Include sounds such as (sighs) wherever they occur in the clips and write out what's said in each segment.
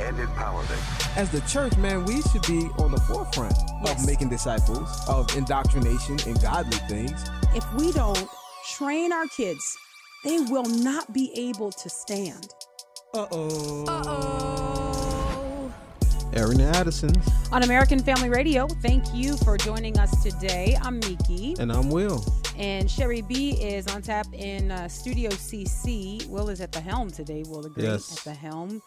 and empowerment. As the church, man, we should be on the forefront Yes. of making disciples, of indoctrination and godly things. If we don't train our kids, they will not be able to stand. Uh-oh. Uh-oh. Airing the Addisons. On American Family Radio, thank you for joining us today. I'm Miki. And I'm Will. And Sherry B is on tap in uh, Studio CC. Will is at the helm today. Will the Great Yes. at the helm.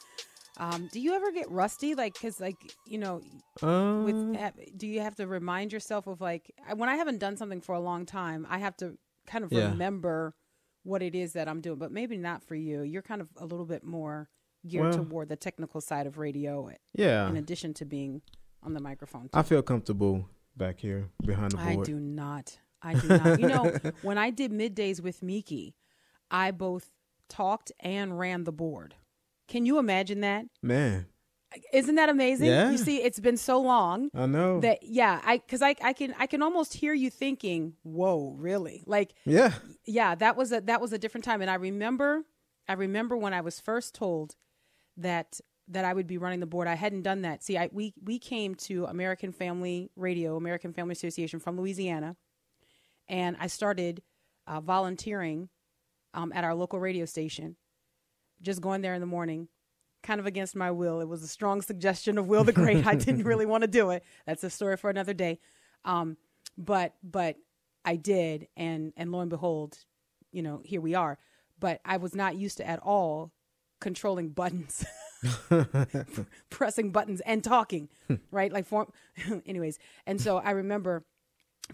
Um, do you ever get rusty? Like, cause like you know, Um, with do you have to remind yourself of like when I haven't done something for a long time, I have to kind of Yeah. remember what it is that I'm doing. But maybe not for you. You're kind of a little bit more geared Well- toward the technical side of radio, yeah. in addition to being on the microphone. I feel comfortable back here behind the board. I do not. I do not. you know, (laughs) when I did middays with Miki, I both talked and ran the board. Can you imagine that? Man, Isn't that amazing? Yeah. You see, it's been so long I know. that yeah, I because I I can I can almost hear you thinking, "Whoa, really?" Like yeah. yeah, that was a that was a different time, and I remember I remember when I was first told that that I would be running the board. I hadn't done that. See, I we we came to American Family Radio, American Family Association from Louisiana, and I started uh, volunteering um, at our local radio station. Just going there in the morning, kind of against my will. It was a strong suggestion of Will the Great. I didn't really (laughs) want to do it. That's a story for another day. Um, but but I did, and and lo and behold, you know, here we are. But I was not used to at all controlling buttons, (laughs) (laughs) pressing buttons and talking, right? Like form. anyways, and so I remember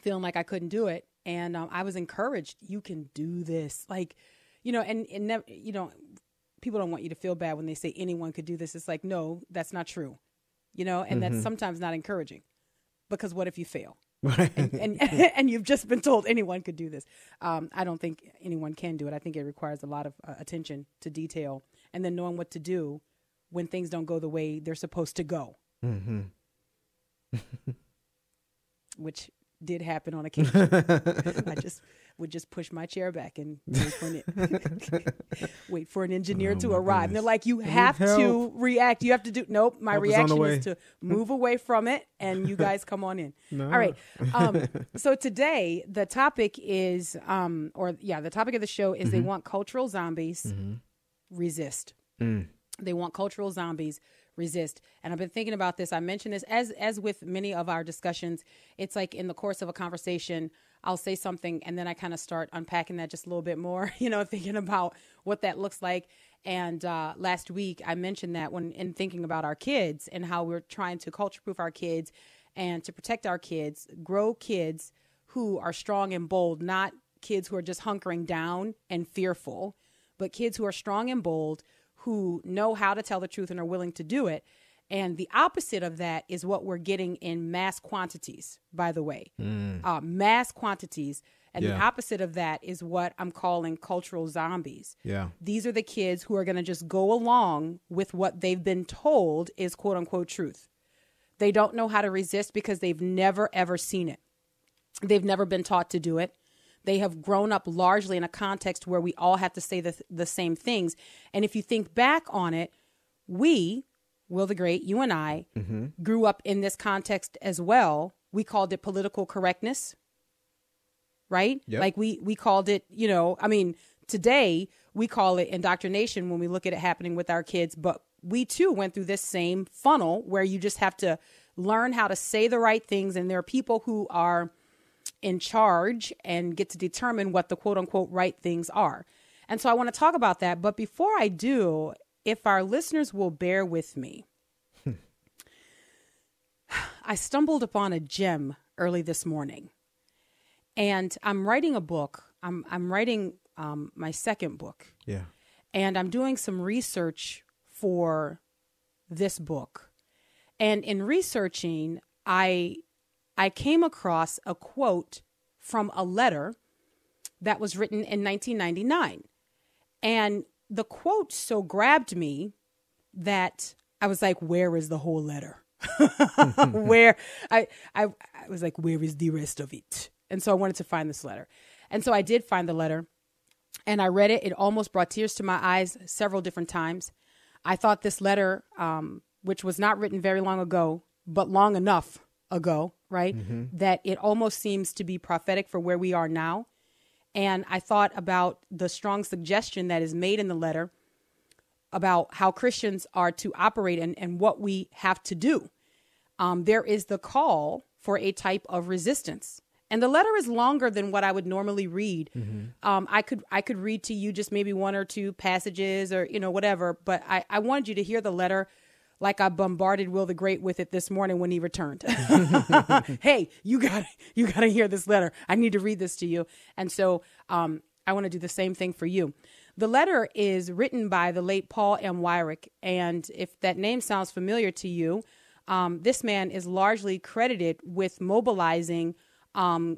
feeling like I couldn't do it, and um, I was encouraged. You can do this, like, you know, and and never, you know, people don't want you to feel bad when they say anyone could do this. It's like, no, that's not true, you know, and that's sometimes not encouraging, because what if you fail? Right. and (laughs) (laughs) and you've just been told anyone could do this. Um, I don't think anyone can do it. I think it requires a lot of uh, attention to detail, and then knowing what to do when things don't go the way they're supposed to go, hmm (laughs) which did happen on (laughs) occasion. I just would just push my chair back and wait for an, (laughs) (laughs) wait for an engineer Oh, to arrive. And they're like, "You have to help. react. You have to do." Nope. My Help is reaction way. is to move away from it, and you guys come on in. No. All right. Um, so today the topic is, um, or yeah, the topic of the show is they Mm-hmm. want cultural zombies resist. Mm. They want cultural zombies resist. And I've been thinking about this. I mentioned this as as with many of our discussions. It's like in the course of a conversation, I'll say something and then I kind of start unpacking that just a little bit more, (laughs) you know, thinking about what that looks like. And uh, last week I mentioned that when in thinking about our kids and how we're trying to culture proof our kids and to protect our kids, grow kids who are strong and bold, not kids who are just hunkering down and fearful, but kids who are strong and bold, who know how to tell the truth and are willing to do it. And the opposite of that is what we're getting in mass quantities, by the way. Uh, mass quantities. And the opposite of that is what I'm calling cultural zombies. Yeah. These are the kids who are going to just go along with what they've been told is quote unquote truth. They don't know how to resist because they've never, ever seen it. They've never been taught to do it. They have grown up largely in a context where we all have to say the, the same things. And if you think back on it, we, Will the Great, you and I, mm-hmm. grew up in this context as well. We called it political correctness, right? Yep. Like we we called it, you know, I mean, today we call it indoctrination when we look at it happening with our kids, but we too went through this same funnel where you just have to learn how to say the right things and there are people who are in charge and get to determine what the quote unquote right things are. And so I want to talk about that, but before I do, if our listeners will bear with me. (sighs) I stumbled upon a gem early this morning. And I'm writing a book. I'm I'm writing um, my second book, Yeah. and I'm doing some research for this book. And in researching, I I came across a quote from a letter that was written in 1999. And the quote so grabbed me that I was like, where is the whole letter? (laughs) where I, I I was like, where is the rest of it? And so I wanted to find this letter. And so I did find the letter and I read it. It almost brought tears to my eyes several different times. I thought this letter, um, which was not written very long ago, but long enough ago, right? Mm-hmm. That it almost seems to be prophetic for where we are now. And I thought about the strong suggestion that is made in the letter about how Christians are to operate and, and what we have to do. Um, there is the call for a type of resistance. And the letter is longer than what I would normally read. Mm-hmm. Um, I could I could read to you just maybe one or two passages or you know whatever, but I, I wanted you to hear the letter like I bombarded Will the Great with it this morning when he returned. (laughs) hey, you got (laughs) you got to hear this letter. I need to read this to you. And so um, I want to do the same thing for you. The letter is written by the late Paul M. Weyrich, and if that name sounds familiar to you, um, this man is largely credited with mobilizing um,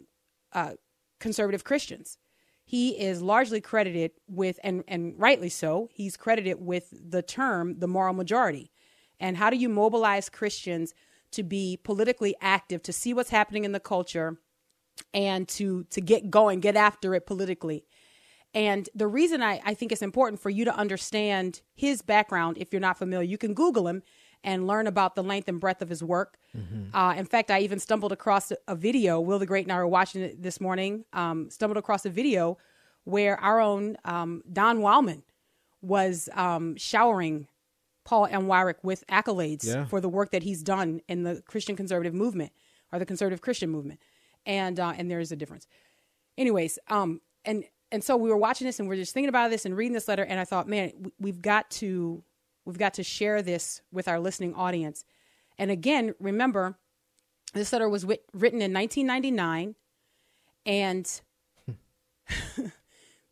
uh, conservative Christians. He is largely credited with, and, and rightly so, he's credited with the term the moral majority. And how do you mobilize Christians to be politically active, to see what's happening in the culture, and to to get going, get after it politically? And the reason I, I think it's important for you to understand his background, if you're not familiar, you can Google him and learn about the length and breadth of his work. Mm-hmm. Uh, in fact, I even stumbled across a, video. Will the Great and I were watching it this morning. Um, stumbled across a video where our own um, Don Wildmon was um, showering Paul M. Weyrich with accolades yeah. for the work that he's done in the Christian conservative movement or the conservative Christian movement, and uh, and there is a difference. Anyways, um, and and so we were watching this and we are just thinking about this and reading this letter, and I thought, man, we've got to we've got to share this with our listening audience. And again, remember, this letter was wit- written in 1999, and (laughs)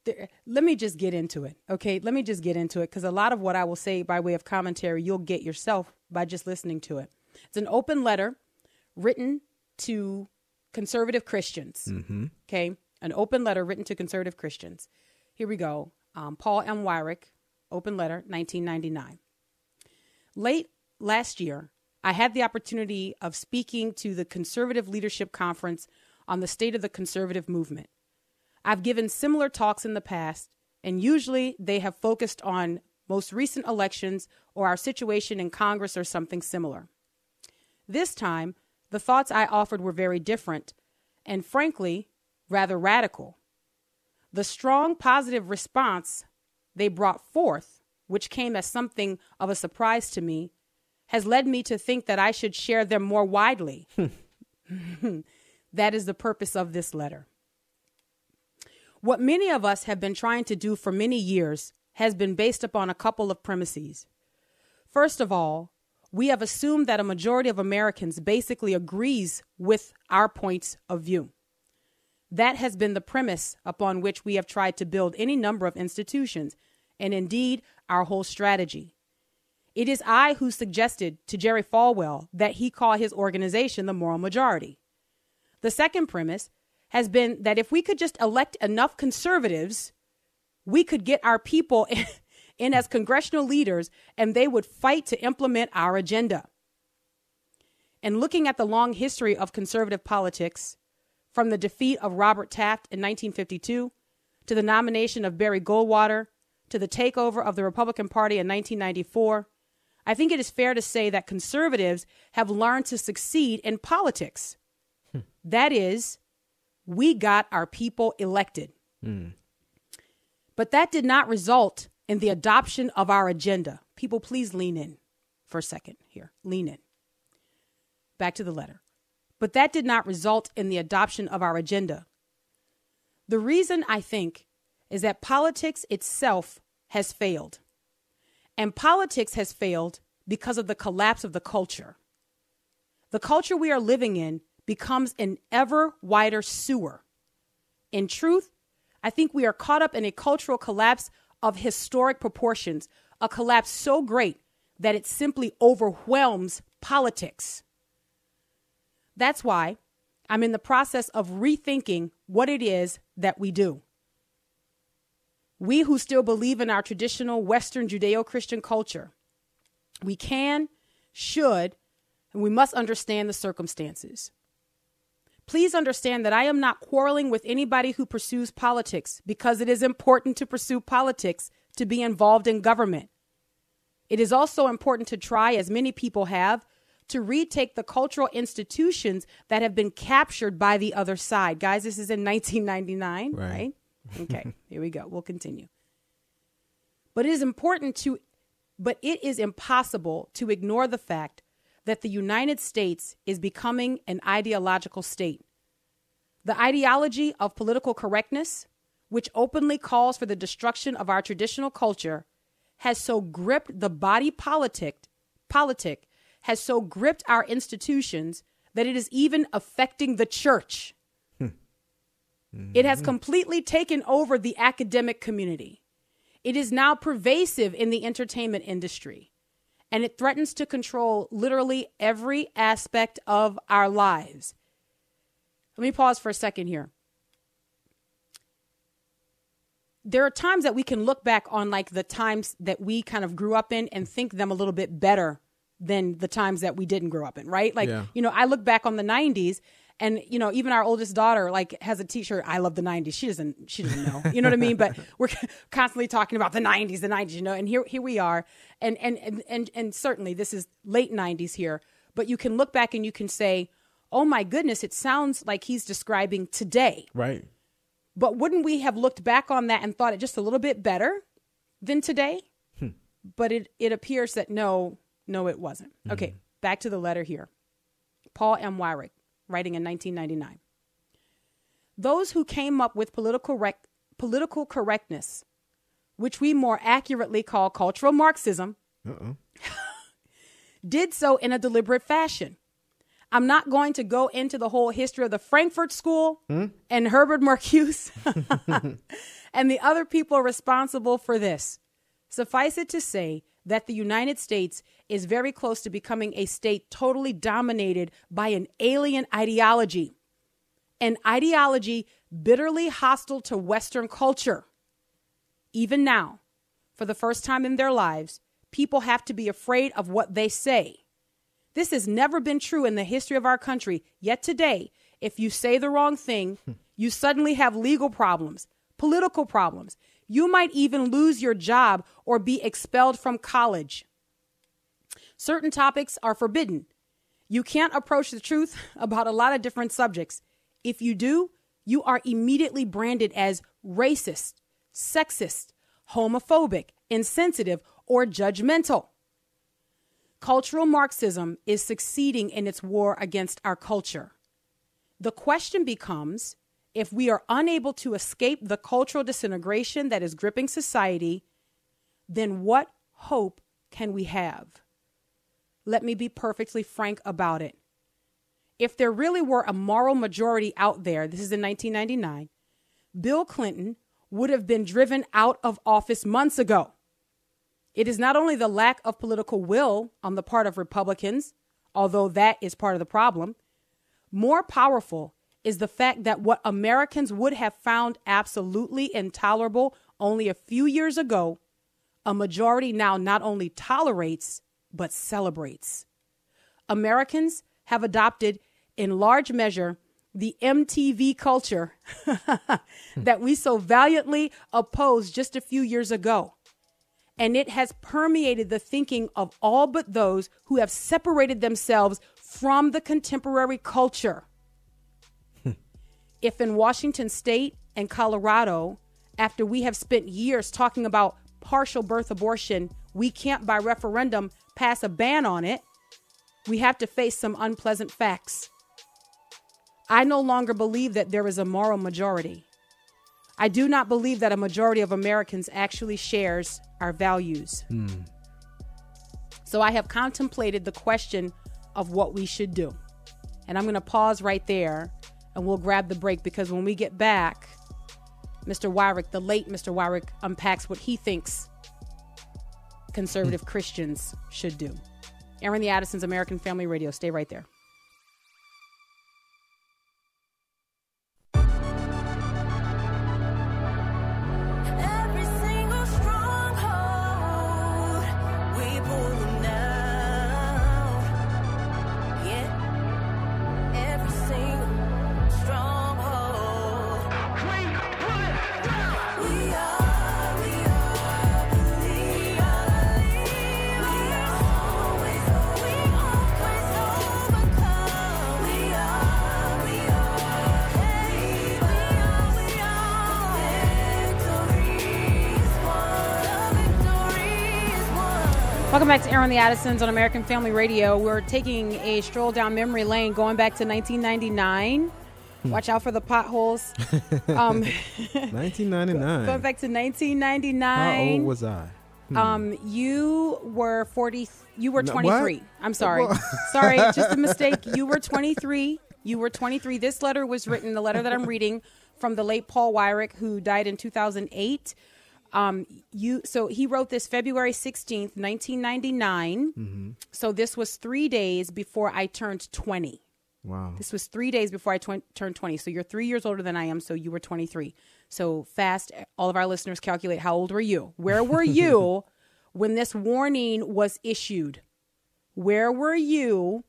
there, let me just get into it. Okay, let me just get into it because a lot of what I will say by way of commentary, you'll get yourself by just listening to it. It's an open letter written to conservative Christians. Mm-hmm. Okay, an open letter written to conservative Christians. Here we go. Um, Paul M. Weyrich, open letter, 1999. Late last year, I had the opportunity of speaking to the Conservative Leadership Conference on the state of the conservative movement. I've given similar talks in the past, and usually they have focused on most recent elections or our situation in Congress or something similar. This time, the thoughts I offered were very different and, frankly, rather radical. The strong positive response they brought forth, which came as something of a surprise to me, has led me to think that I should share them more widely. Hmm. (laughs) that is the purpose of this letter. What many of us have been trying to do for many years has been based upon a couple of premises. First of all, we have assumed that a majority of Americans basically agrees with our points of view. That has been the premise upon which we have tried to build any number of institutions, and indeed our whole strategy. It is I who suggested to Jerry Falwell that he call his organization the moral majority. The second premise has been that if we could just elect enough conservatives, we could get our people (laughs) in, as congressional leaders and they would fight to implement our agenda. And looking at the long history of conservative politics, from the defeat of Robert Taft in 1952 to the nomination of Barry Goldwater to the takeover of the Republican Party in 1994, I think it is fair to say that conservatives have learned to succeed in politics. Hmm. That is, we got our people elected. Mm. But that did not result in the adoption of our agenda. People, please lean in for a second here. Lean in. Back to the letter. But that did not result in the adoption of our agenda. The reason I think is that politics itself has failed. And politics has failed because of the collapse of the culture. The culture we are living in becomes an ever wider sewer. In truth, I think we are caught up in a cultural collapse of historic proportions, a collapse so great that it simply overwhelms politics. That's why, I'm in the process of rethinking what it is that we do. We who still believe in our traditional Western Judeo Christian culture, we can, should, and we must understand the circumstances. Please understand that I am not quarreling with anybody who pursues politics because it is important to pursue politics to be involved in government. It is also important to try, as many people have, to retake the cultural institutions that have been captured by the other side. Guys, this is in 1999, right? right? (laughs) Okay, here we go. We'll continue. But it is important to, but it is impossible to ignore the fact that the United States is becoming an ideological state. The ideology of political correctness, which openly calls for the destruction of our traditional culture, has so gripped the body politic, politic has so gripped our institutions that it is even affecting the church. Mm-hmm. It has completely taken over the academic community. It is now pervasive in the entertainment industry, and it threatens to control literally every aspect of our lives. Let me pause for a second here. There are times that we can look back on like the times that we kind of grew up in and think them a little bit better than the times that we didn't grow up in, right? Like, yeah. you know, I look back on the 90s and you know even our oldest daughter like has a t-shirt i love the 90s she doesn't she doesn't know you know what i mean but (laughs) we're constantly talking about the 90s the 90s you know and here here we are and and and and, and certainly this is late 90s here but you can look back and you can say oh my goodness it sounds like he's describing today right but wouldn't we have looked back on that and thought it just a little bit better than today hmm. but it it appears that no no, it wasn't. Mm-hmm. Okay, back to the letter here. Paul M. Weyrich, writing in 1999. Those who came up with political, rec- political correctness, which we more accurately call cultural Marxism, (laughs) did so in a deliberate fashion. I'm not going to go into the whole history of the Frankfurt School hmm? and Herbert Marcuse (laughs) (laughs) and the other people responsible for this. Suffice it to say that the United States is very close to becoming a state totally dominated by an alien ideology, an ideology bitterly hostile to Western culture. Even now, for the first time in their lives, people have to be afraid of what they say. This has never been true in the history of our country, yet today, if you say the wrong thing, hmm. you suddenly have legal problems, political problems. You might even lose your job or be expelled from college. Certain topics are forbidden. You can't approach the truth (laughs) about a lot of different subjects. If you do, you are immediately branded as racist, sexist, homophobic, insensitive, or judgmental. Cultural Marxism is succeeding in its war against our culture. The question becomes if we are unable to escape the cultural disintegration that is gripping society, then what hope can we have? Let me be perfectly frank about it. If there really were a moral majority out there, this is in 1999, Bill Clinton would have been driven out of office months ago. It is not only the lack of political will on the part of Republicans, although that is part of the problem. More powerful is the fact that what Americans would have found absolutely intolerable only a few years ago, a majority now not only tolerates, but celebrates. Americans have adopted, in large measure, the MTV culture (laughs) that we so valiantly opposed just a few years ago. And it has permeated the thinking of all but those who have separated themselves from the contemporary culture if in Washington state and Colorado, after we have spent years talking about partial birth abortion, we can't by referendum pass a ban on it, we have to face some unpleasant facts. I no longer believe that there is a moral majority. I do not believe that a majority of Americans actually shares our values. Hmm. So I have contemplated the question of what we should do. And I'm going to pause right there and we'll grab the break because when we get back, Mr. Weyrich, the late Mr. Weyrich, unpacks what he thinks conservative hmm. Christians should do. Airing the Addisons American Family Radio. Stay right there. Welcome back to Airing the Addisons on American Family Radio. We're taking a stroll down memory lane, going back to 1999. Hmm. Watch out for the potholes. (laughs) Um, 1999. Going back to 1999. How old was I? Hmm. Um, you were 40. You were 23. I'm sorry. (laughs) sorry, just a mistake. You were 23. You were 23. This letter was written. The letter that I'm reading from the late Paul Weyrich, who died in 2008. Um, you so he wrote this February 16th, 1999. Mm-hmm. So this was three days before I turned 20. Wow. This was three days before I tw- turned 20. So you're three years older than I am. So you were 23. So fast, all of our listeners calculate how old were you? Where were you (laughs) when this warning was issued? Where were you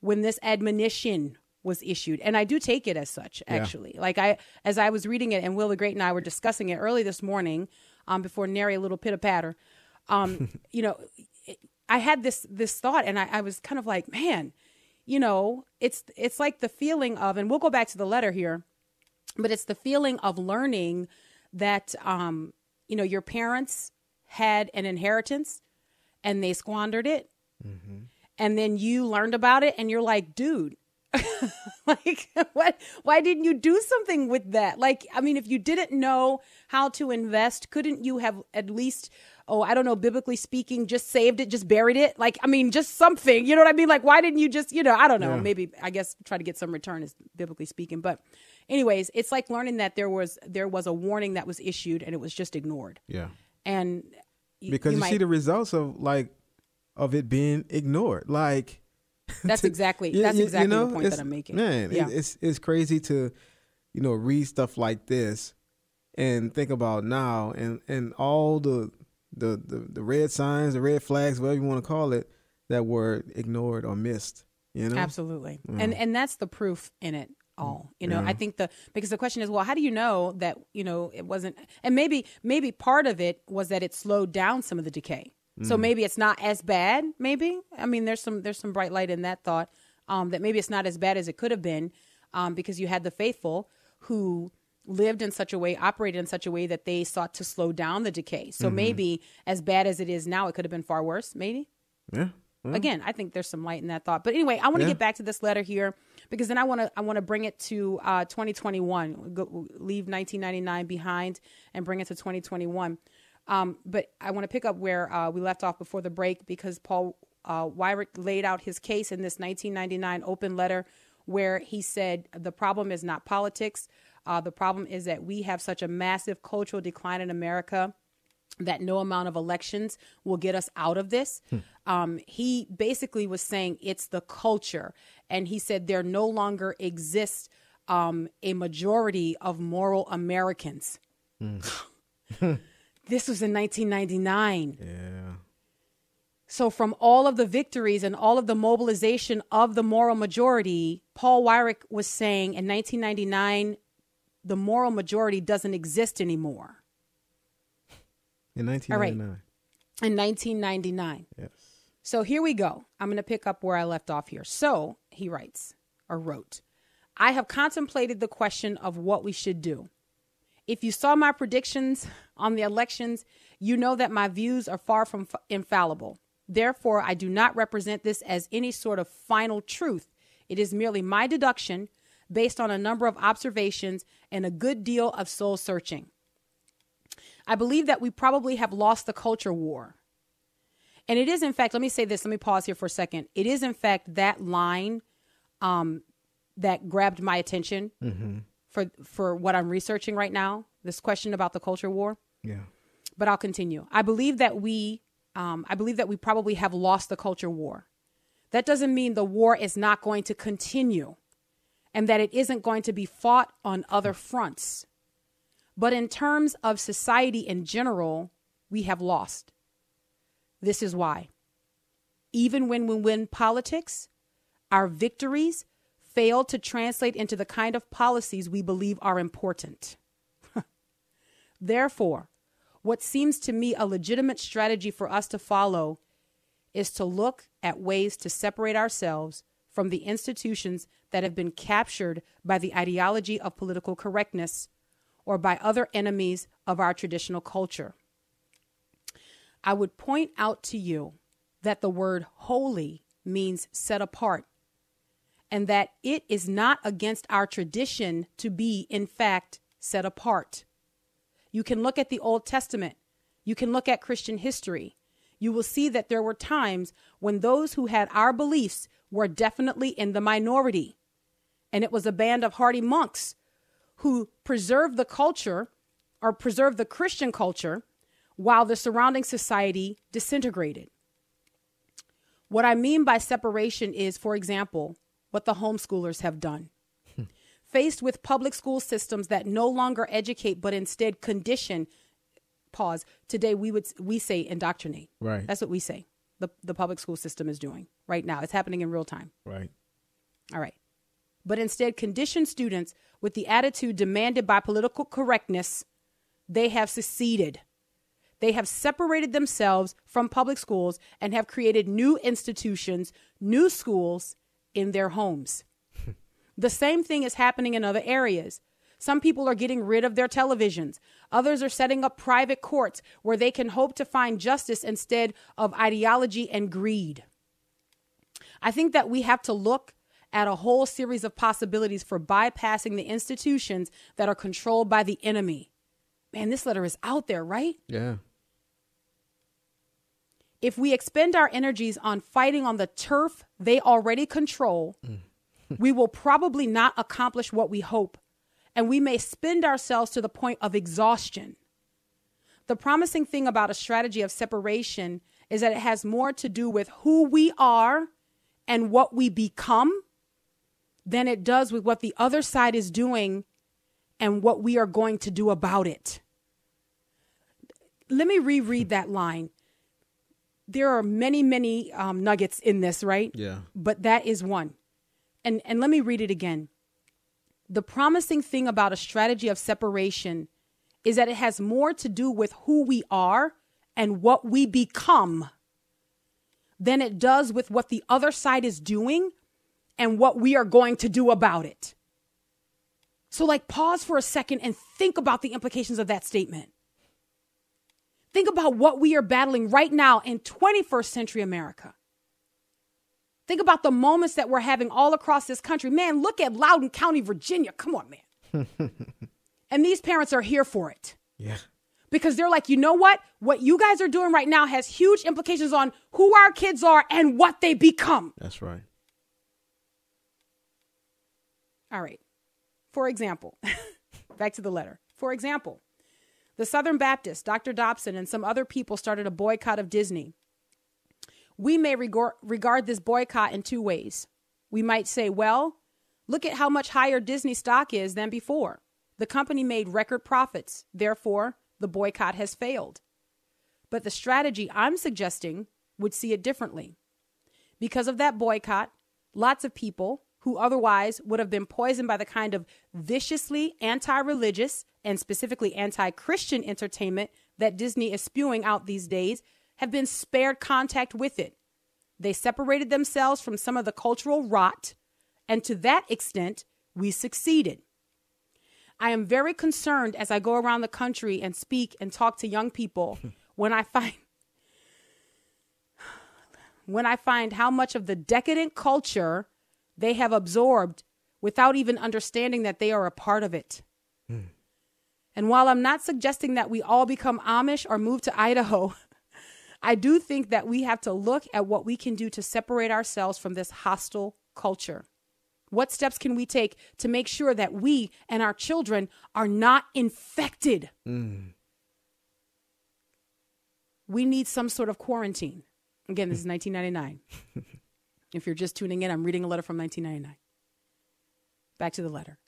when this admonition was issued? And I do take it as such, actually. Yeah. Like I, as I was reading it, and Will the Great and I were discussing it early this morning um, before nary a little pitter patter. Um, (laughs) you know, I had this this thought, and I, I was kind of like, man, you know, it's it's like the feeling of, and we'll go back to the letter here, but it's the feeling of learning that um, you know your parents had an inheritance and they squandered it, mm-hmm. and then you learned about it, and you're like, dude, (laughs) like what why didn't you do something with that? Like i mean if you didn't know how to invest couldn't you have at least oh i don't know biblically speaking just saved it just buried it? Like i mean just something you know what i mean? Like why didn't you just you know i don't know. Yeah. maybe i guess try to get some return is biblically speaking. But anyways it's like learning that there was there was a warning that was issued and it was just ignored. Yeah. And because you, you might, see the results of like of it being ignored. Like (laughs) that's exactly that's exactly you know, the point that I'm making. Man, yeah. it's it's crazy to, you know, read stuff like this and think about now and and all the the the, the red signs, the red flags, whatever you want to call it, that were ignored or missed. You know, absolutely, mm. and and that's the proof in it all you know yeah. i think the because the question is well how do you know that you know it wasn't and maybe maybe part of it was that it slowed down some of the decay so mm. maybe it's not as bad. Maybe I mean there's some there's some bright light in that thought um, that maybe it's not as bad as it could have been um, because you had the faithful who lived in such a way, operated in such a way that they sought to slow down the decay. So mm-hmm. maybe as bad as it is now, it could have been far worse. Maybe. Yeah. Well. Again, I think there's some light in that thought. But anyway, I want to yeah. get back to this letter here because then I want to I want to bring it to uh, 2021. Go, leave 1999 behind and bring it to 2021. Um, but I want to pick up where uh, we left off before the break because Paul uh, Weyrich laid out his case in this 1999 open letter where he said the problem is not politics. Uh, the problem is that we have such a massive cultural decline in America that no amount of elections will get us out of this. Hmm. Um, he basically was saying it's the culture. And he said there no longer exists um, a majority of moral Americans. Hmm. (laughs) (laughs) This was in 1999. Yeah. So, from all of the victories and all of the mobilization of the moral majority, Paul Weyrich was saying in 1999, the moral majority doesn't exist anymore. In 1999. In 1999. Yes. So here we go. I'm going to pick up where I left off here. So he writes or wrote, I have contemplated the question of what we should do. If you saw my predictions on the elections, you know that my views are far from f- infallible. Therefore, I do not represent this as any sort of final truth. It is merely my deduction based on a number of observations and a good deal of soul searching. I believe that we probably have lost the culture war. And it is, in fact, let me say this, let me pause here for a second. It is, in fact, that line um, that grabbed my attention. Mm-hmm for for what I'm researching right now. This question about the culture war. Yeah. But I'll continue. I believe that we, um, I believe that we probably have lost the culture war. That doesn't mean the war is not going to continue, and that it isn't going to be fought on other fronts. But in terms of society in general, we have lost. This is why. Even when we win politics, our victories fail to translate into the kind of policies we believe are important. (laughs) Therefore, what seems to me a legitimate strategy for us to follow is to look at ways to separate ourselves from the institutions that have been captured by the ideology of political correctness or by other enemies of our traditional culture. I would point out to you that the word holy means set apart and that it is not against our tradition to be, in fact, set apart. You can look at the Old Testament, you can look at Christian history. You will see that there were times when those who had our beliefs were definitely in the minority. And it was a band of hardy monks who preserved the culture or preserved the Christian culture while the surrounding society disintegrated. What I mean by separation is, for example, what the homeschoolers have done. Faced with public school systems that no longer educate but instead condition, pause, today we would we say indoctrinate. Right. That's what we say. The the public school system is doing right now. It's happening in real time. Right. All right. But instead condition students with the attitude demanded by political correctness, they have seceded. They have separated themselves from public schools and have created new institutions, new schools in their homes. The same thing is happening in other areas. Some people are getting rid of their televisions. Others are setting up private courts where they can hope to find justice instead of ideology and greed. I think that we have to look at a whole series of possibilities for bypassing the institutions that are controlled by the enemy. Man, this letter is out there, right? Yeah. If we expend our energies on fighting on the turf they already control, mm. We will probably not accomplish what we hope, and we may spend ourselves to the point of exhaustion. The promising thing about a strategy of separation is that it has more to do with who we are and what we become than it does with what the other side is doing and what we are going to do about it. Let me reread that line there are many, many um, nuggets in this, right? Yeah. But that is one. And and let me read it again. The promising thing about a strategy of separation is that it has more to do with who we are and what we become than it does with what the other side is doing and what we are going to do about it. So, like, pause for a second and think about the implications of that statement. Think about what we are battling right now in 21st century America. Think about the moments that we're having all across this country. Man, look at Loudoun County, Virginia. Come on, man. (laughs) and these parents are here for it. Yeah. Because they're like, you know what? What you guys are doing right now has huge implications on who our kids are and what they become. That's right. All right. For example, (laughs) back to the letter. For example, the Southern Baptist, Dr. Dobson, and some other people started a boycott of Disney. We may regard this boycott in two ways. We might say, well, look at how much higher Disney stock is than before. The company made record profits. Therefore, the boycott has failed. But the strategy I'm suggesting would see it differently. Because of that boycott, lots of people who otherwise would have been poisoned by the kind of viciously anti religious and specifically anti Christian entertainment that Disney is spewing out these days have been spared contact with it. They separated themselves from some of the cultural rot, and to that extent, we succeeded. I am very concerned as I go around the country and speak and talk to young people (laughs) when I find when I find how much of the decadent culture they have absorbed without even understanding that they are a part of it. Mm. And while I'm not suggesting that we all become Amish or move to Idaho, (laughs) I do think that we have to look at what we can do to separate ourselves from this hostile culture. What steps can we take to make sure that we and our children are not infected? Mm. We need some sort of quarantine. Again, this is 1999. (laughs) If you're just tuning in, I'm reading a letter from 1999. Back to the letter.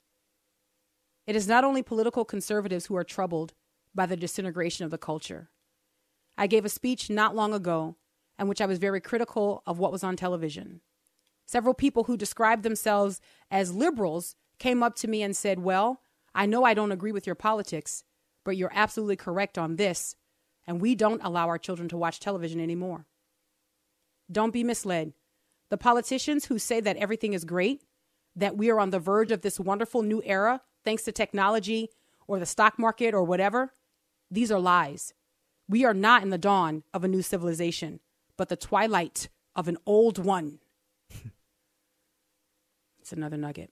It is not only political conservatives who are troubled by the disintegration of the culture. I gave a speech not long ago in which I was very critical of what was on television. Several people who described themselves as liberals came up to me and said, Well, I know I don't agree with your politics, but you're absolutely correct on this, and we don't allow our children to watch television anymore. Don't be misled. The politicians who say that everything is great, that we are on the verge of this wonderful new era thanks to technology or the stock market or whatever, these are lies. We are not in the dawn of a new civilization. but the twilight of an old one. (laughs) it's another nugget.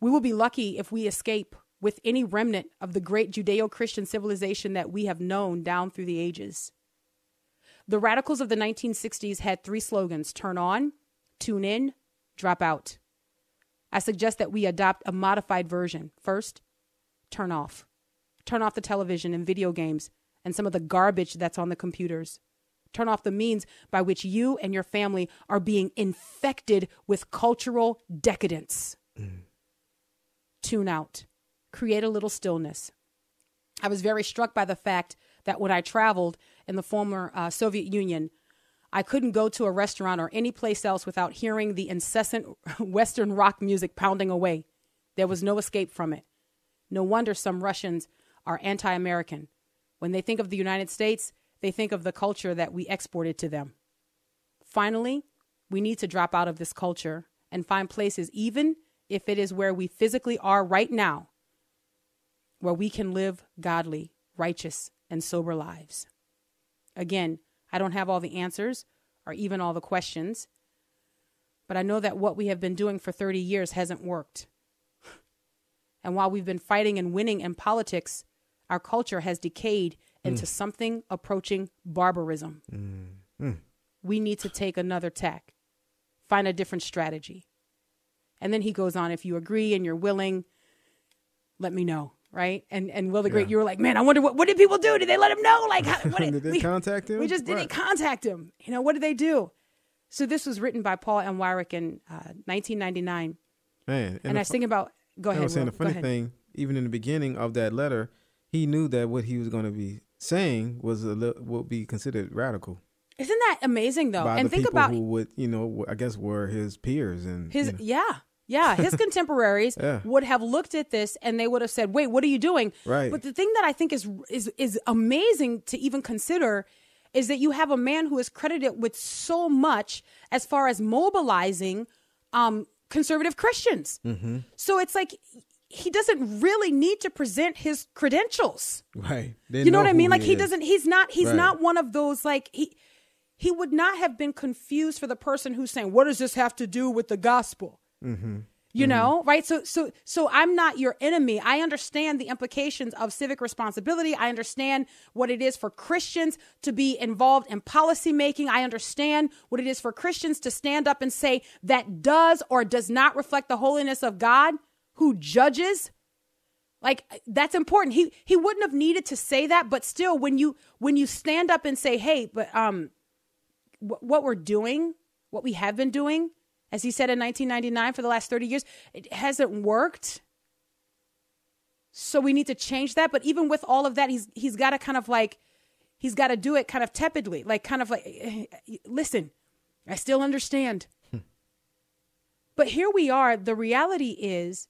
We will be lucky if we escape with any remnant of the great Judeo Christian civilization that we have known down through the ages. The radicals of the 1960s had three slogans turn on, tune in, drop out. I suggest that we adopt a modified version. First, turn off. Turn off the television and video games and some of the garbage that's on the computers. Turn off the means by which you and your family are being infected with cultural decadence. Mm. Tune out. Create a little stillness. I was very struck by the fact that when I traveled in the former uh, Soviet Union, I couldn't go to a restaurant or any place else without hearing the incessant (laughs) Western rock music pounding away. There was no escape from it. No wonder some Russians are anti American. When they think of the United States, they think of the culture that we exported to them. Finally, we need to drop out of this culture and find places, even if it is where we physically are right now, where we can live godly, righteous, and sober lives. Again, I don't have all the answers or even all the questions, but I know that what we have been doing for 30 years hasn't worked. (laughs) And while we've been fighting and winning in politics, our culture has decayed into mm. something approaching barbarism. Mm. Mm. We need to take another tack, find a different strategy. And then he goes on, if you agree and you're willing, let me know. Right. And and Will the Great, yeah. you were like, man, I wonder what, what did people do? Did they let him know? Like, how, what (laughs) did, did they we, contact him? We just didn't contact him. You know, what did they do? So this was written by Paul M. Weyrich in uh, 1999. Man. And, and I was thinking about, go ahead. I was saying the funny thing, even in the beginning of that letter, he knew that what he was going to be saying was a li- would be considered radical. Isn't that amazing though? By and think about who would you know I guess were his peers and his you know. yeah yeah his (laughs) contemporaries yeah. would have looked at this and they would have said wait what are you doing right but the thing that I think is is is amazing to even consider is that you have a man who is credited with so much as far as mobilizing um conservative Christians. Mm-hmm. So it's like he doesn't really need to present his credentials. Right. They you know, know what I mean? Like he, he doesn't he's not he's right. not one of those like he he would not have been confused for the person who's saying, "What does this have to do with the gospel?" Mm-hmm. You mm-hmm. know, right? So so so I'm not your enemy. I understand the implications of civic responsibility. I understand what it is for Christians to be involved in policy making. I understand what it is for Christians to stand up and say that does or does not reflect the holiness of God who judges like that's important. He he wouldn't have needed to say that but still when you when you stand up and say hey but um wh- what we're doing what we have been doing as he said in 1999 for the last 30 years it hasn't worked. So we need to change that but even with all of that he's he's got to kind of like he's got to do it kind of tepidly like kind of like (sighs) listen i still understand. Hmm. but here we are. The reality is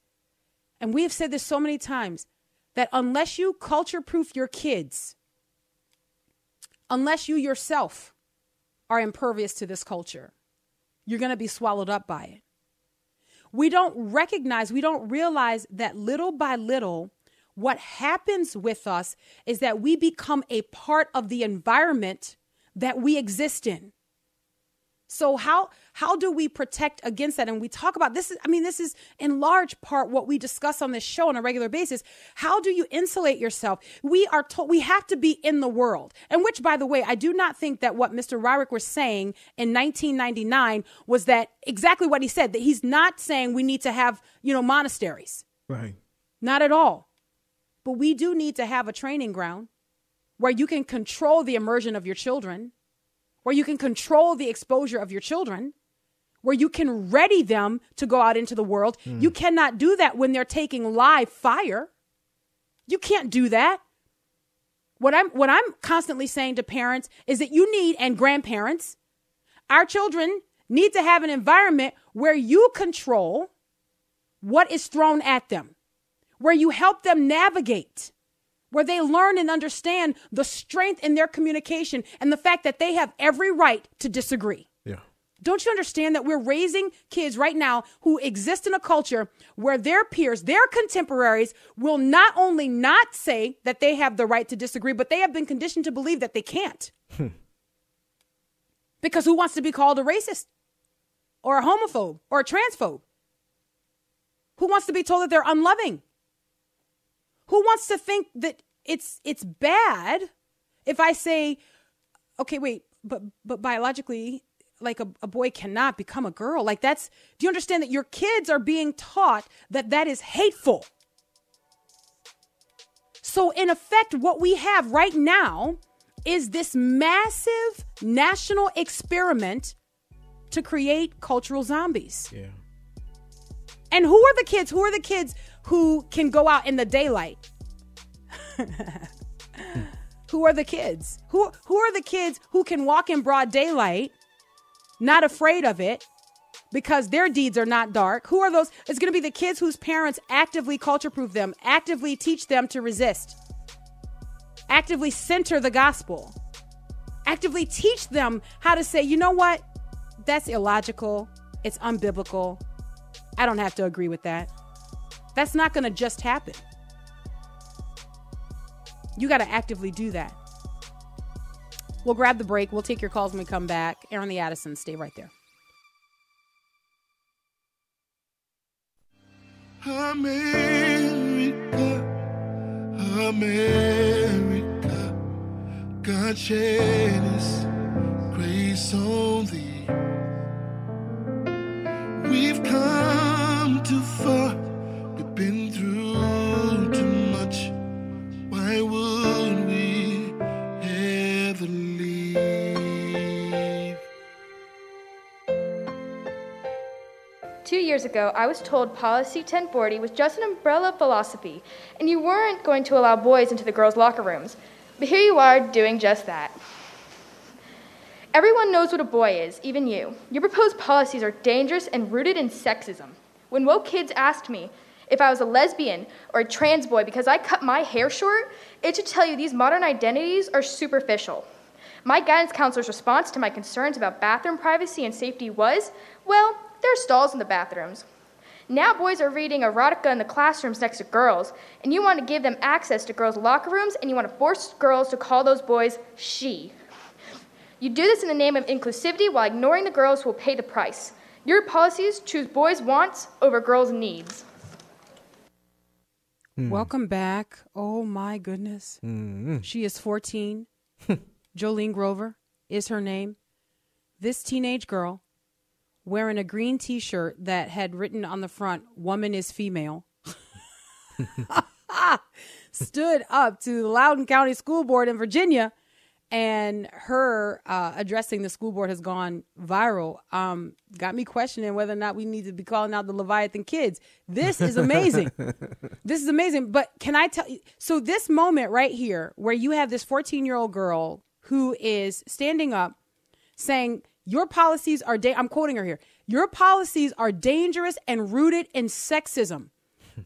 and we have said this so many times that unless you culture proof your kids, unless you yourself are impervious to this culture, you're going to be swallowed up by it. We don't recognize, we don't realize that little by little, what happens with us is that we become a part of the environment that we exist in. So how how do we protect against that? And we talk about this is I mean this is in large part what we discuss on this show on a regular basis. How do you insulate yourself? We are told we have to be in the world. And which by the way, I do not think that what Mr. Weyrich was saying in 1999 was that exactly what he said that he's not saying we need to have, you know, monasteries. Right. Not at all. But we do need to have a training ground where you can control the immersion of your children where you can control the exposure of your children, where you can ready them to go out into the world. Mm. You cannot do that when they're taking live fire. You can't do that. What I'm what I'm constantly saying to parents is that you need and grandparents, our children need to have an environment where you control what is thrown at them, where you help them navigate where they learn and understand the strength in their communication and the fact that they have every right to disagree. Yeah. Don't you understand that we're raising kids right now who exist in a culture where their peers, their contemporaries will not only not say that they have the right to disagree, but they have been conditioned to believe that they can't. Hmm. Because who wants to be called a racist or a homophobe or a transphobe? Who wants to be told that they're unloving? Who wants to think that it's it's bad if I say, okay, wait, but but biologically, like a, a boy cannot become a girl. Like that's do you understand that your kids are being taught that that is hateful? So in effect, what we have right now is this massive national experiment to create cultural zombies. Yeah. And who are the kids? Who are the kids who can go out in the daylight? (laughs) who are the kids? Who who are the kids who can walk in broad daylight, not afraid of it? Because their deeds are not dark. Who are those? It's going to be the kids whose parents actively culture proof them, actively teach them to resist, actively center the gospel, actively teach them how to say, you know what? That's illogical. It's unbiblical. I don't have to agree with that. That's not going to just happen. You got to actively do that. We'll grab the break. We'll take your calls when we come back. Airing the Addisons, stay right there. America, America, God shed His grace on thee. Years ago, I was told Policy 1040 was just an umbrella philosophy, and you weren't going to allow boys into the girls' locker rooms. But here you are doing just that. Everyone knows what a boy is, even you. Your proposed policies are dangerous and rooted in sexism. When woke kids asked me if I was a lesbian or a trans boy because I cut my hair short, it should tell you these modern identities are superficial. My guidance counselor's response to my concerns about bathroom privacy and safety was well, there are stalls in the bathrooms. Now boys are reading erotica in the classrooms next to girls, and you want to give them access to girls' locker rooms, and you want to force girls to call those boys she. You do this in the name of inclusivity while ignoring the girls who will pay the price. Your policies choose boys' wants over girls' needs. Hmm. Welcome back. Oh my goodness. Hmm. She is 14. (laughs) Jolene Grover is her name. This teenage girl wearing a green t shirt that had written on the front, Woman is female, (laughs) stood up to the Loudoun County School Board in Virginia. And her uh, addressing the school board has gone viral. Um, got me questioning whether or not we need to be calling out the Leviathan kids. This is amazing. (laughs) this is amazing. But can I tell you? So, this moment right here, where you have this 14 year old girl who is standing up saying, Your policies are, da- I'm quoting her here, your policies are dangerous and rooted in sexism.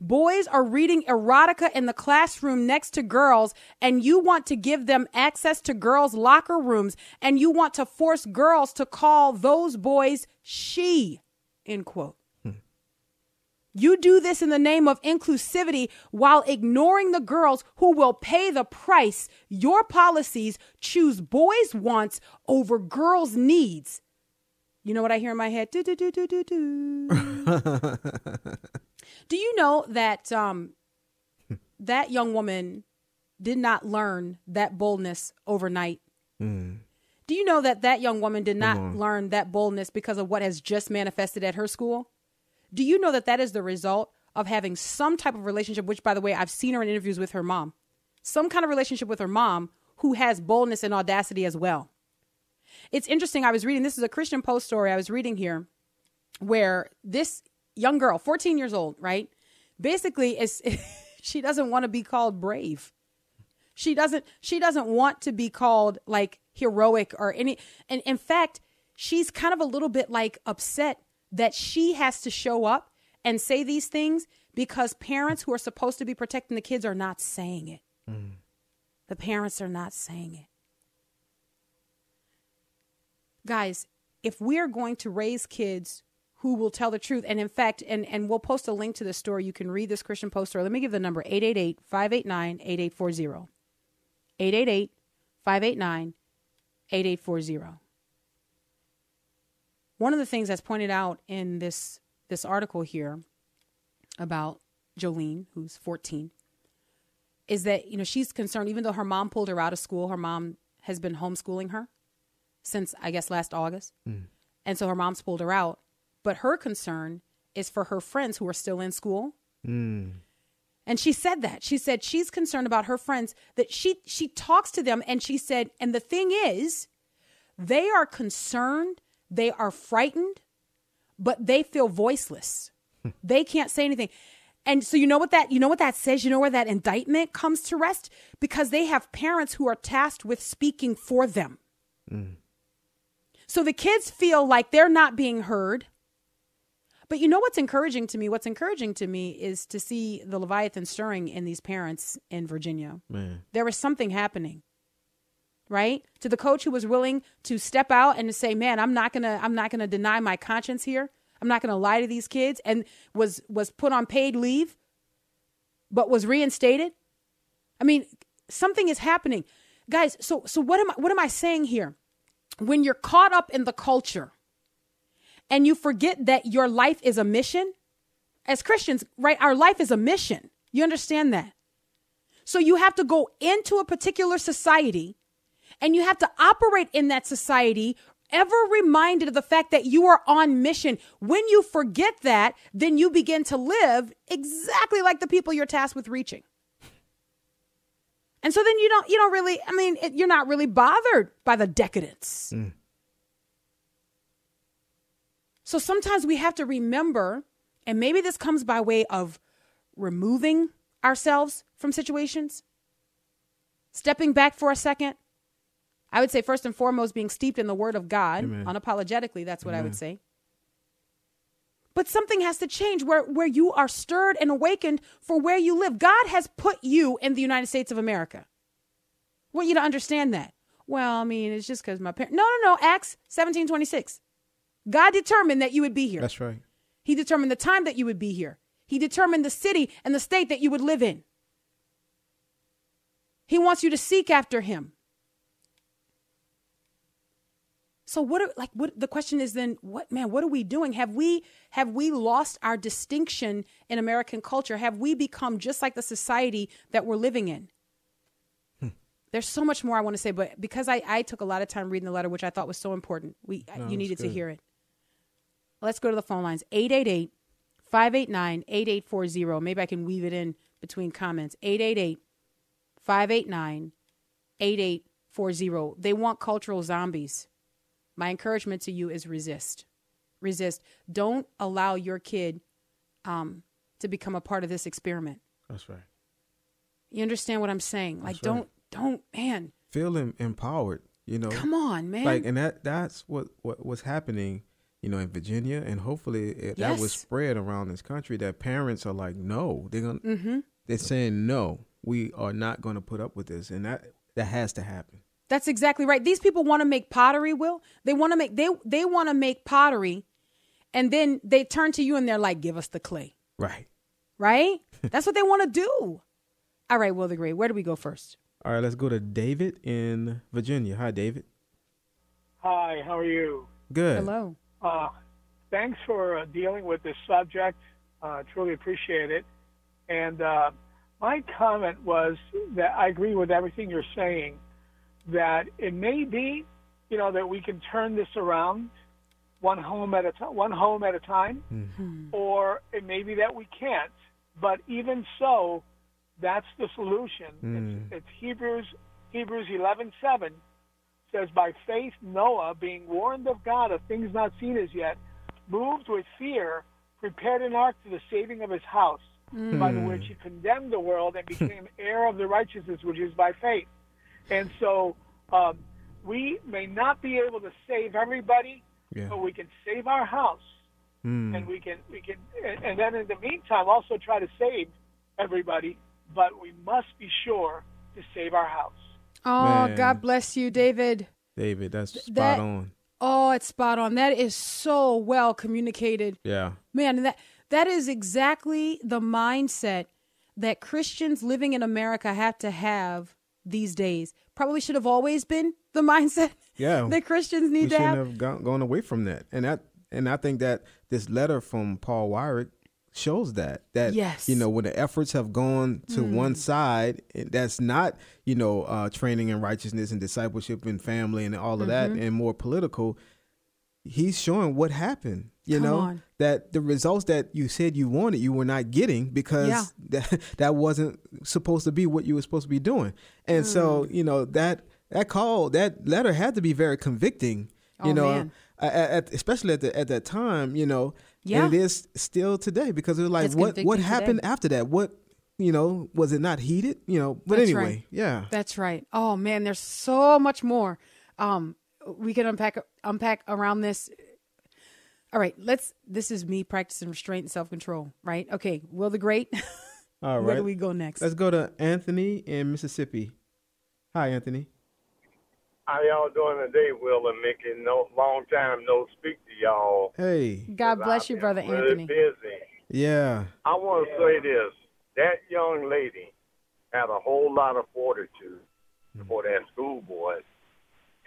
Boys are reading erotica in the classroom next to girls, and you want to give them access to girls' locker rooms, and you want to force girls to call those boys she. End quote. You do this in the name of inclusivity while ignoring the girls who will pay the price. Your policies choose boys' wants over girls' needs. You know what I hear in my head? Do, do, do, do, do, do. (laughs) do you know that um, that young woman did not learn that boldness overnight? Do you know that that young woman did not learn that boldness because of what has just manifested at her school? Do you know that that is the result of having some type of relationship, which, by the way, I've seen her in interviews with her mom, some kind of relationship with her mom who has boldness and audacity as well? It's interesting. I was reading, this is a Christian Post story I was reading here where this young girl, 14 years old, right? Basically is (laughs) she doesn't want to be called brave. She doesn't she doesn't want to be called like heroic or any and in fact, she's kind of a little bit like upset that she has to show up and say these things because parents who are supposed to be protecting the kids are not saying it. Mm. The parents are not saying it. Guys, if we're going to raise kids who will tell the truth, and in fact, and, and we'll post a link to the story, you can read this Christian Post story. Let me give the number 888 589 8840. 888 589 8840. One of the things that's pointed out in this this article here about Jolene, who's 14, is that you know she's concerned. Even though her mom pulled her out of school, her mom has been homeschooling her since I guess last August, mm. and so her mom's pulled her out. But her concern is for her friends who are still in school. Mm. And she said that. She said she's concerned about her friends that she she talks to them and she said and the thing is they are concerned, they are frightened, but they feel voiceless. Hmm. they can't say anything. And so you know what that you know what that says? You know where that indictment comes to rest because they have parents who are tasked with speaking for them. Hmm. So the kids feel like they're not being heard. But you know what's encouraging to me? What's encouraging to me is to see the Leviathan stirring in these parents in Virginia. Man. There was something happening. Right? To the coach who was willing to step out and to say, "Man, I'm not going to I'm not going to deny my conscience here. I'm not going to lie to these kids." And was was put on paid leave but was reinstated. I mean, something is happening. Guys, so so what am I what am I saying here? When you're caught up in the culture, and you forget that your life is a mission. As Christians, right, our life is a mission. You understand that? So you have to go into a particular society and you have to operate in that society ever reminded of the fact that you are on mission. When you forget that, then you begin to live exactly like the people you're tasked with reaching. And so then you don't you don't really I mean it, you're not really bothered by the decadence. Mm. So sometimes we have to remember, and maybe this comes by way of removing ourselves from situations, stepping back for a second. I would say, first and foremost, being steeped in the Word of God, Amen. unapologetically, that's what I would say. But something has to change where, where you are stirred and awakened for where you live. God has put you in the United States of America. I want you to understand that. Well, I mean, it's just because my parents. No, no, no. Acts 17 26. God determined that you would be here. That's right. He determined the time that you would be here. He determined the city and the state that you would live in. He wants you to seek after him. So what are like what the question is then what man what are we doing? Have we have we lost our distinction in American culture? Have we become just like the society that we're living in? Hmm. There's so much more I want to say but because I I took a lot of time reading the letter which I thought was so important we No, you needed to hear it. Let's go to the phone lines 888 589 8840 maybe I can weave it in between comments. 888 589 8840 they want cultural zombies my encouragement to you is resist. Resist. Don't allow your kid um, to become a part of this experiment. That's right. You understand what I'm saying? Like, right. don't, don't, man, Feel em- empowered. You know, come on, man. like, and that that's what what was happening. You know, in Virginia, and hopefully it, that was spread around this country. That parents are like, no, they're gonna, Mm-hmm. they're saying no, we are not going to put up with this, and that that has to happen. That's exactly right. These people want to make pottery, Will. They want to make they they want to make pottery and then they turn to you and they're like, "Give us the clay." Right. Right? (laughs) That's what they want to do. All right, Will the Great. Where do we go first? All right, let's go to David in Virginia. Hi, David. Hi, how are you? Good. Hello. Uh, thanks for uh, dealing with this subject. Uh, truly appreciate it. And uh, my comment was that I agree with everything you're saying. That it may be, you know, that we can turn this around one home at a time, one home at a time, hmm. or it may be that we can't. But even so, that's the solution. It's, hmm. it's Hebrews Hebrews 11:7 says, By faith, Noah, being warned of God of things not seen as yet, moved with fear, prepared an ark to the saving of his house, by the hmm. which he condemned the world and became (laughs) heir of the righteousness which is by faith. And so um, we may not be able to save everybody, Yeah. but we can save our house. And we can, we can, and- and then in the meantime, also try to save everybody, but we must be sure to save our house. Oh, Man. God bless you, David. David, that's spot that- on. Oh, it's spot on. That is so well communicated. Yeah. Man, that that is exactly the mindset that Christians living in America have to have these days. Probably should have always been the (laughs) mindset Yeah. that Christians need to shouldn't have. have gone, gone away from that, and that and I think that this letter from Paul Weyrich shows that that Yes. you know when the efforts have gone to one side that's not you know uh, training in righteousness and discipleship and family and all of that and more political he's showing what happened you Come know on. that the results that you said you wanted you were not getting because Yeah. (laughs) that, that wasn't supposed to be what you were supposed to be doing and so Mm. you know that that call that letter had to be very convicting you Oh, know at, at, especially at the at that time you know Yeah. and it is still today because it was like It's what what happened today. after that what you know was it not heated you know but That's anyway right. yeah That's right. Oh man, there's so much more. Um, we can unpack unpack around this. All right, let's. This is me practicing restraint and self control. Right? Okay. Will the Great. (laughs) all right Where do we go next? let's go to anthony in mississippi hi anthony How y'all doing today, Will and Mickey? No long time no speak to y'all. hey God bless I've you, brother really Anthony. Busy. yeah I want to say this: that young lady had a whole lot of fortitude hmm. for that school board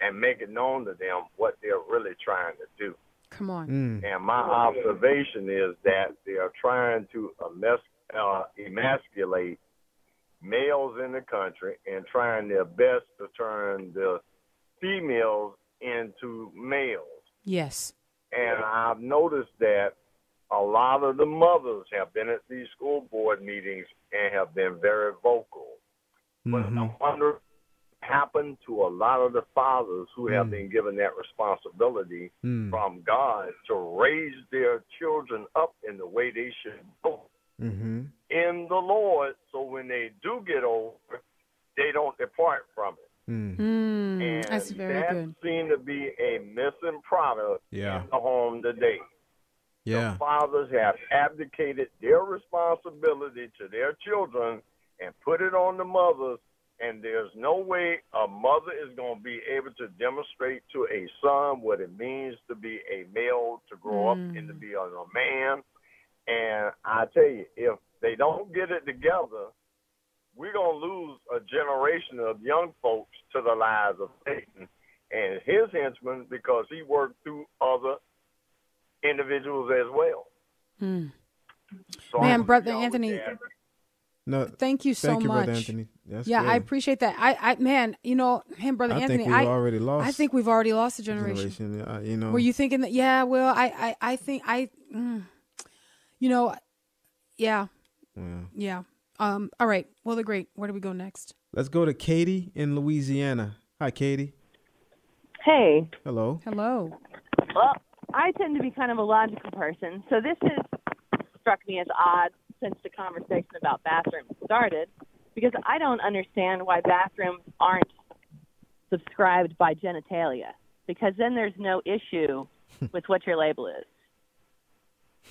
and make it known to them what they're really trying to do. Come on. Mm. And my observation is that they are trying to emas- uh, emasculate males in the country and trying their best to turn the females into males. Yes. And I've noticed that a lot of the mothers have been at these school board meetings and have been very vocal. But Mhm. I wonder what happened to a lot of the fathers who have been given that responsibility Mm. from God to raise their children up in the way they should go Mm-hmm. in the Lord so when they do get older, they don't depart from it. Mm. And that's very that good. seemed to be a missing product Yeah. in the home today. Yeah. Fathers have abdicated their responsibility to their children and put it on the mothers. And there's no way a mother is going to be able to demonstrate to a son what it means to be a male, to grow up and to be a, a man. And I tell you, if they don't get it together, we're going to lose a generation of young folks to the lies of Satan and his henchmen because he worked through other individuals as well. Mm. So Man, I'm Brother y'all Anthony. No, Thank you so thank you, much. Brother Anthony. That's yeah, I appreciate that. I, I, man, you know, him, brother I Anthony. think we've I already lost. I think we've already lost a generation. generation. Uh, you know, Were you thinking that? Yeah, well, I, I, I think I, mm, you know, yeah, Yeah. yeah. Um, all right. Well, the great. Where do we go next? Let's go to Katie in Louisiana. Hi, Katie. Hey, Hello. Hello. well, I tend to be kind of a logical person, so this has struck me as odd since the conversation about bathrooms started, because I don't understand why bathrooms aren't subscribed by genitalia, because then there's no issue (laughs) with what your label is.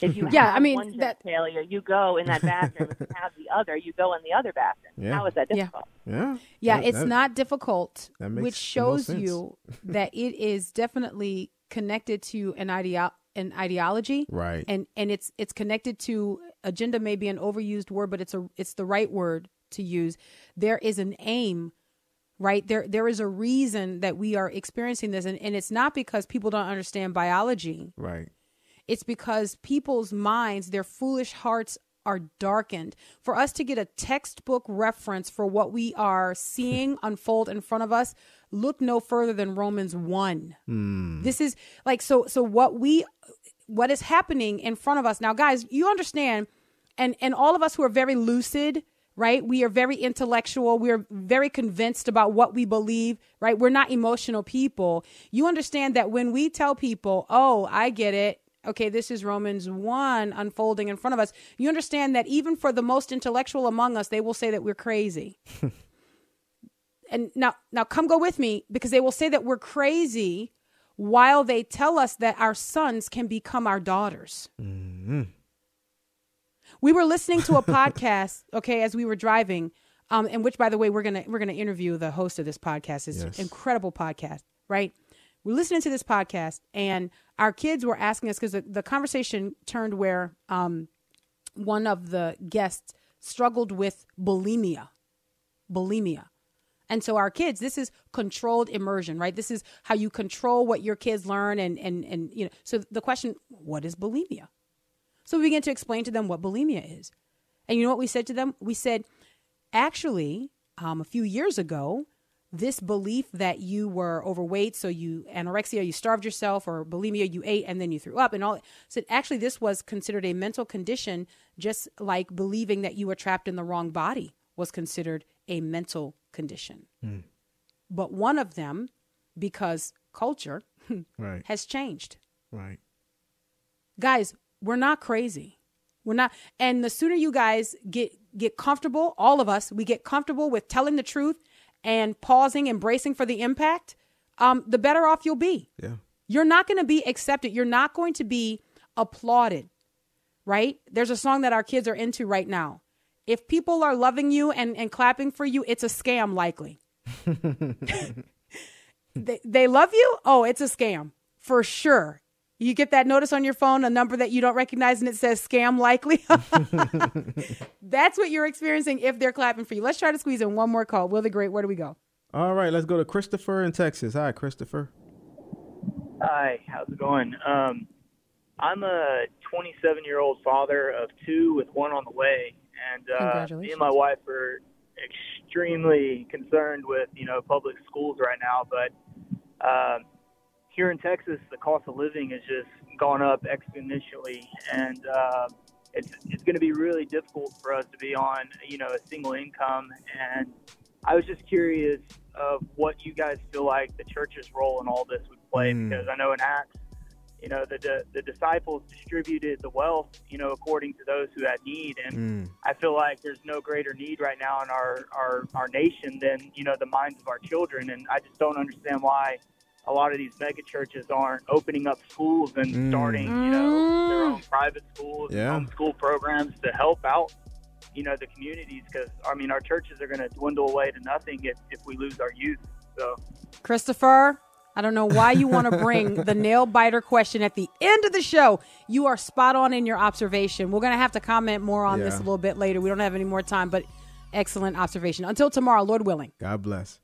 If you Yeah, have I mean, one that- genitalia, you go in that bathroom. if you (laughs) have the other, you go in the other bathroom. Yeah. How is that difficult? Yeah. Yeah, That- it's that- not difficult, that makes which shows sense. you (laughs) that it is definitely connected to an ideo- an ideology, Right. and and it's it's connected to agenda. May be an overused word, but it's a it's the right word to use. There is an aim, right? There there is a reason that we are experiencing this, and, and it's not because people don't understand biology. Right. It's because people's minds, their foolish hearts are darkened. For us to get a textbook reference for what we are seeing (laughs) unfold in front of us, look no further than Romans 1. Hmm. This is like so so what we what is happening in front of us. Now guys, you understand and and all of us who are very lucid right? We are very intellectual. We're very convinced about what we believe right? We're not emotional people. You understand that when we tell people oh i get it. Okay this is romans 1 unfolding in front of us you understand that even for the most intellectual among us they will say that we're crazy. (laughs) And now now come go with me because they will say that we're crazy while they tell us that our sons can become our daughters mm-hmm. We were listening to a podcast, (laughs) okay, as we were driving, um, and which, by the way, we're gonna we're gonna interview the host of this podcast. It's Yes. an incredible podcast, right? We're listening to this podcast, and our kids were asking us because the, the conversation turned where um, one of the guests struggled with bulimia, bulimia, And so our kids, this is controlled immersion, right? This is how you control what your kids learn and and and you know. So the question, what is bulimia? So we began to explain to them what bulimia is. And you know what we said to them? We said, actually, um, a few years ago, this belief that you were overweight, so you anorexia, you starved yourself, or bulimia, you ate and then you threw up, and all. So actually, this was considered a mental condition, just like believing that you were trapped in the wrong body was considered a mental condition. Mm. But one of them, because culture (laughs) Right. has changed. Right. Guys, we're not crazy. We're not and the sooner you guys get get comfortable, all of us, we get comfortable with telling the truth and pausing, embracing for the impact, um, the better off you'll be. Yeah. You're not going to be accepted. You're not going to be applauded, right? There's a song that our kids are into right now. If people are loving you and, and clapping for you, it's a scam, likely. (laughs) they, they love you? Oh, it's a scam for sure. You get that notice on your phone, a number that you don't recognize, and it says scam likely. (laughs) That's what you're experiencing if they're clapping for you. Let's try to squeeze in one more call. Will the Great, where do we go? All right, let's go to Christopher in Texas. Hi, Christopher. Hi, how's it going? Um, I'm a 27 year old father of two with one on the way, and uh, me and my wife are extremely concerned with you know public schools right now. But um, here in Texas, the cost of living has just gone up exponentially, and uh, it's it's going to be really difficult for us to be on you know a single income. And I was just curious of what you guys feel like the church's role in all this would play, Mm. because I know in Acts, you know the, the the disciples distributed the wealth you know according to those who had need, and Mm. I feel like there's no greater need right now in our, our, our nation than, you know, the minds of our children. And I just don't understand why a lot of these mega churches aren't opening up schools and Mm. starting, you know, their own private schools, Yeah. and homeschool programs to help out, you know, the communities. Because, I mean, our churches are going to dwindle away to nothing if, if we lose our youth. So, Christopher, I don't know why you want to bring (laughs) the nail biter question at the end of the show. You are spot on in your observation. We're going to have to comment more on this a little bit later. We don't have any more time, but excellent observation. Until tomorrow, Lord willing. God bless.